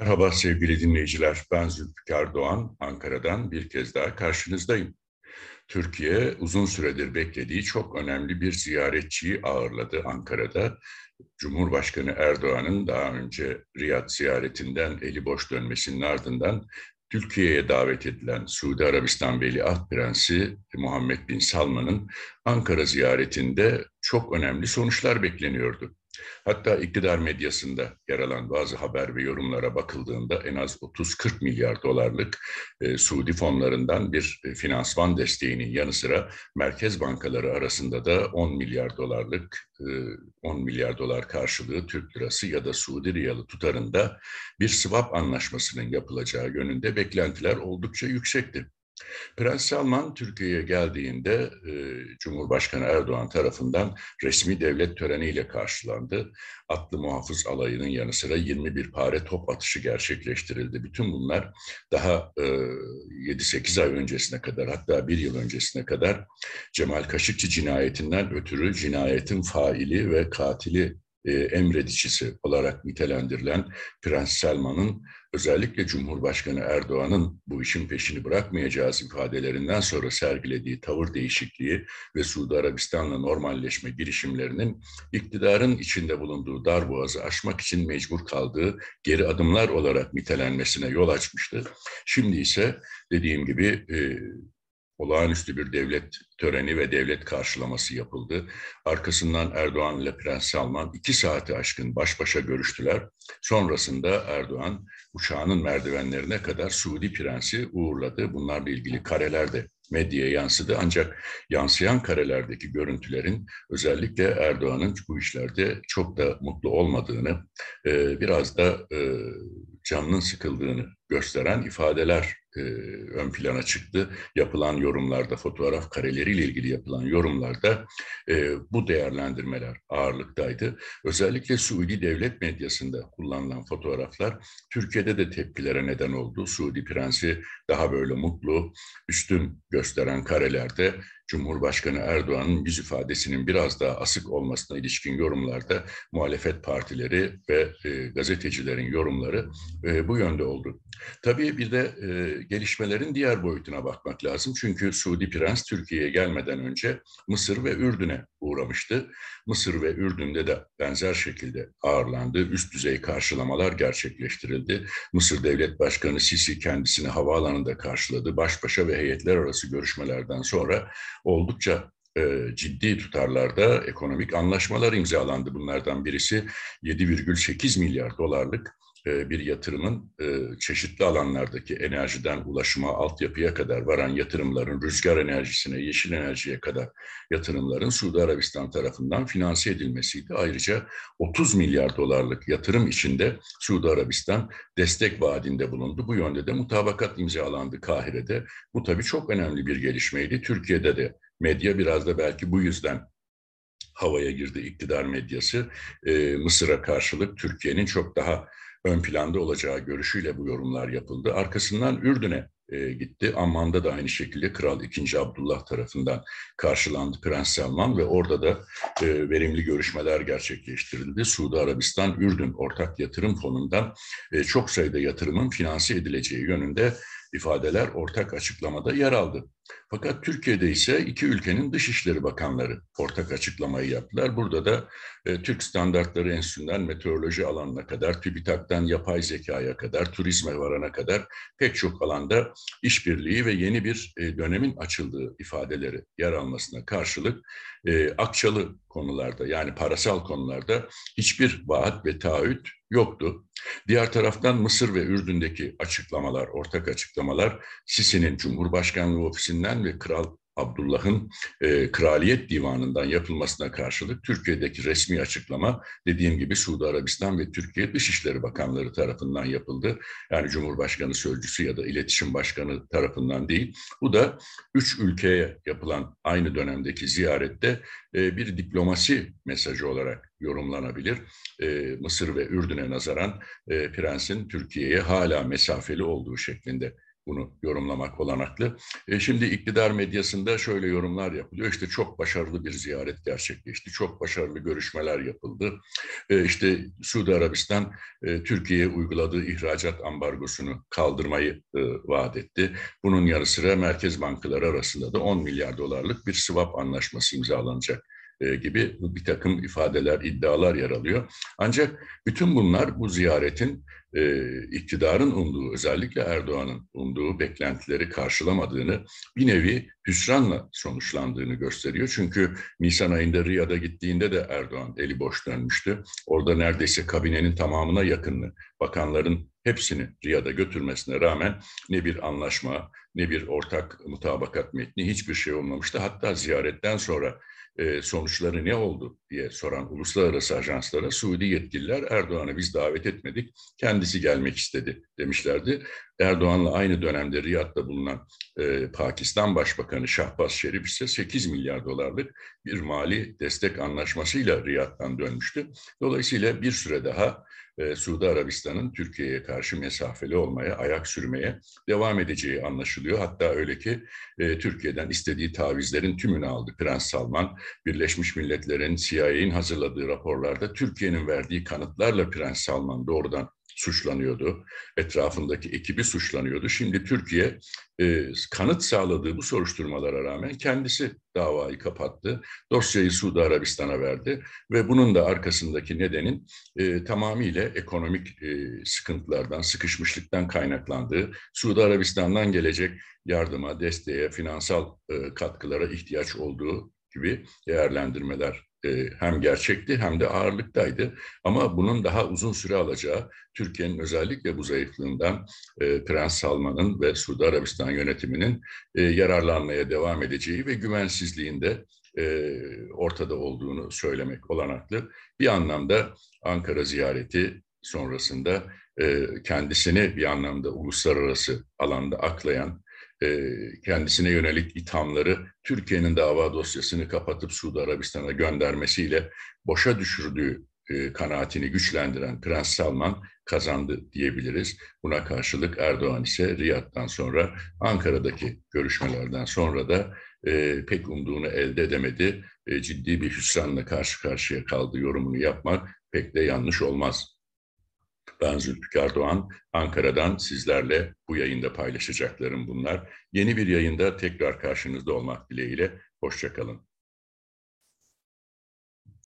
Merhaba sevgili dinleyiciler. Ben Zülfikar Doğan, Ankara'dan bir kez daha karşınızdayım. Türkiye uzun süredir beklediği çok önemli bir ziyaretçiyi ağırladı Ankara'da. Cumhurbaşkanı Erdoğan'ın daha önce Riyad ziyaretinden eli boş dönmesinin ardından Türkiye'ye davet edilen Suudi Arabistan Veliaht Prensi Muhammed Bin Salman'ın Ankara ziyaretinde çok önemli sonuçlar bekleniyordu. Hatta iktidar medyasında yer alan bazı haber ve yorumlara bakıldığında en az 30-40 milyar dolarlık e, Suudi fonlarından bir e, finansman desteğinin yanı sıra merkez bankaları arasında da 10 milyar dolarlık e, 10 milyar dolar karşılığı Türk lirası ya da Suudi riyalı tutarında bir swap anlaşmasının yapılacağı yönünde beklentiler oldukça yüksekti. Prens Salman Türkiye'ye geldiğinde Cumhurbaşkanı Erdoğan tarafından resmi devlet töreniyle karşılandı. Atlı muhafız alayının yanı sıra 21 pare top atışı gerçekleştirildi. Bütün bunlar daha e, 7-8 ay öncesine kadar hatta bir yıl öncesine kadar Cemal Kaşıkçı cinayetinden ötürü cinayetin faili ve katili e, emredicisi olarak nitelendirilen Prens Selman'ın özellikle Cumhurbaşkanı Erdoğan'ın bu işin peşini bırakmayacağız ifadelerinden sonra sergilediği tavır değişikliği ve Suudi Arabistan'la normalleşme girişimlerinin iktidarın içinde bulunduğu darboğazı aşmak için mecbur kaldığı geri adımlar olarak nitelenmesine yol açmıştı. Şimdi ise dediğim gibi e, olağanüstü bir devlet töreni ve devlet karşılaması yapıldı. Arkasından Erdoğan ile Prens Salman iki saati aşkın baş başa görüştüler. Sonrasında Erdoğan uçağının merdivenlerine kadar Suudi Prensi uğurladı. Bunlarla ilgili kareler de medyaya yansıdı. Ancak yansıyan karelerdeki görüntülerin özellikle Erdoğan'ın bu işlerde çok da mutlu olmadığını, e, biraz da e, canının sıkıldığını gösteren ifadeler e, ön plana çıktı. Yapılan yorumlarda, fotoğraf kareleriyle ilgili yapılan yorumlarda e, bu değerlendirmeler ağırlıktaydı. Özellikle Suudi devlet medyasında kullanılan fotoğraflar Türkiye'de de tepkilere neden oldu. Suudi prensi daha böyle mutlu, üstün gösteren karelerde Cumhurbaşkanı Erdoğan'ın yüz ifadesinin biraz daha asık olmasına ilişkin yorumlarda muhalefet partileri ve e, gazetecilerin yorumları e, bu yönde oldu. Tabii bir de e, gelişmelerin diğer boyutuna bakmak lazım. Çünkü Suudi Prens Türkiye'ye gelmeden önce Mısır ve Ürdün'e uğramıştı. Mısır ve Ürdün'de de benzer şekilde ağırlandı. Üst düzey karşılamalar gerçekleştirildi. Mısır Devlet Başkanı Sisi kendisini havaalanında karşıladı. Baş başa ve heyetler arası görüşmelerden sonra oldukça e, ciddi tutarlarda ekonomik anlaşmalar imzalandı. Bunlardan birisi 7,8 milyar dolarlık bir yatırımın e, çeşitli alanlardaki enerjiden ulaşıma, altyapıya kadar varan yatırımların, rüzgar enerjisine, yeşil enerjiye kadar yatırımların Suudi Arabistan tarafından finanse edilmesiydi. Ayrıca 30 milyar dolarlık yatırım içinde Suudi Arabistan destek vaadinde bulundu. Bu yönde de mutabakat imzalandı Kahire'de. Bu tabii çok önemli bir gelişmeydi. Türkiye'de de medya biraz da belki bu yüzden havaya girdi iktidar medyası. Ee, Mısır'a karşılık Türkiye'nin çok daha ön planda olacağı görüşüyle bu yorumlar yapıldı. Arkasından Ürdün'e e, gitti. Amman'da da aynı şekilde Kral II. Abdullah tarafından karşılandı Prens Selman ve orada da e, verimli görüşmeler gerçekleştirildi. Suudi Arabistan Ürdün Ortak Yatırım Fonu'ndan e, çok sayıda yatırımın finanse edileceği yönünde ifadeler ortak açıklamada yer aldı. Fakat Türkiye'de ise iki ülkenin Dışişleri Bakanları ortak açıklamayı yaptılar. Burada da e, Türk Standartları Enstitüsü'nden meteoroloji alanına kadar, TÜBİTAK'tan yapay zekaya kadar, turizme varana kadar pek çok alanda işbirliği ve yeni bir e, dönemin açıldığı ifadeleri yer almasına karşılık e, akçalı konularda yani parasal konularda hiçbir vaat ve taahhüt yoktu. Diğer taraftan Mısır ve Ürdün'deki açıklamalar, ortak açıklamalar Sisi'nin Cumhurbaşkanlığı ofisinden ve Kral Abdullah'ın e, Kraliyet Divanı'ndan yapılmasına karşılık Türkiye'deki resmi açıklama dediğim gibi Suudi Arabistan ve Türkiye Dışişleri Bakanları tarafından yapıldı. Yani Cumhurbaşkanı Sözcüsü ya da İletişim Başkanı tarafından değil. Bu da üç ülkeye yapılan aynı dönemdeki ziyarette e, bir diplomasi mesajı olarak yorumlanabilir. E, Mısır ve Ürdün'e nazaran e, Prens'in Türkiye'ye hala mesafeli olduğu şeklinde bunu yorumlamak olanaklı. E, şimdi iktidar medyasında şöyle yorumlar yapılıyor. İşte çok başarılı bir ziyaret gerçekleşti. Çok başarılı görüşmeler yapıldı. E, işte Suudi Arabistan e, Türkiye'ye uyguladığı ihracat ambargosunu kaldırmayı e, vaat etti. Bunun yanı sıra merkez bankaları arasında da 10 milyar dolarlık bir swap anlaşması imzalanacak e, gibi bir takım ifadeler, iddialar yer alıyor. Ancak bütün bunlar bu ziyaretin e, iktidarın umduğu, özellikle Erdoğan'ın umduğu beklentileri karşılamadığını, bir nevi hüsranla sonuçlandığını gösteriyor. Çünkü Nisan ayında Riyad'a gittiğinde de Erdoğan eli boş dönmüştü. Orada neredeyse kabinenin tamamına yakınını, bakanların hepsini Riyad'a götürmesine rağmen ne bir anlaşma, ne bir ortak mutabakat metni hiçbir şey olmamıştı. Hatta ziyaretten sonra e, sonuçları ne oldu diye soran uluslararası ajanslara Suudi yetkililer Erdoğan'ı biz davet etmedik, kendisi gelmek istedi demişlerdi. Erdoğan'la aynı dönemde Riyad'da bulunan e, Pakistan Başbakanı Şahbaz Şerif ise 8 milyar dolarlık bir mali destek anlaşmasıyla Riyad'dan dönmüştü. Dolayısıyla bir süre daha e, Suudi Arabistan'ın Türkiye'ye karşı mesafeli olmaya, ayak sürmeye devam edeceği anlaşılıyor. Hatta öyle ki e, Türkiye'den istediği tavizlerin tümünü aldı. Prens Salman, Birleşmiş Milletler'in, CIA'nin hazırladığı raporlarda Türkiye'nin verdiği kanıtlarla Prens Salman doğrudan suçlanıyordu. Etrafındaki ekibi suçlanıyordu. Şimdi Türkiye e, kanıt sağladığı bu soruşturmalara rağmen kendisi davayı kapattı. Dosyayı Suudi Arabistan'a verdi ve bunun da arkasındaki nedenin e, tamamıyla ekonomik e, sıkıntılardan, sıkışmışlıktan kaynaklandığı, Suudi Arabistan'dan gelecek yardıma, desteğe, finansal e, katkılara ihtiyaç olduğu gibi değerlendirmeler hem gerçekti hem de ağırlıktaydı. Ama bunun daha uzun süre alacağı, Türkiye'nin özellikle bu zayıflığından e, Prens Salman'ın ve Suudi Arabistan yönetiminin e, yararlanmaya devam edeceği ve güvensizliğinde ortada olduğunu söylemek olanaklı. Bir anlamda Ankara ziyareti sonrasında kendisini bir anlamda uluslararası alanda aklayan e, kendisine yönelik ithamları Türkiye'nin dava dosyasını kapatıp Suudi Arabistan'a göndermesiyle boşa düşürdüğü e, kanaatini güçlendiren Prens Salman kazandı diyebiliriz. Buna karşılık Erdoğan ise Riyad'dan sonra Ankara'daki görüşmelerden sonra da e, pek umduğunu elde edemedi. E, ciddi bir hüsranla karşı karşıya kaldı yorumunu yapmak pek de yanlış olmaz. Ben Zülfikar Doğan, Ankara'dan sizlerle bu yayında paylaşacaklarım bunlar. Yeni bir yayında tekrar karşınızda olmak dileğiyle, hoşçakalın.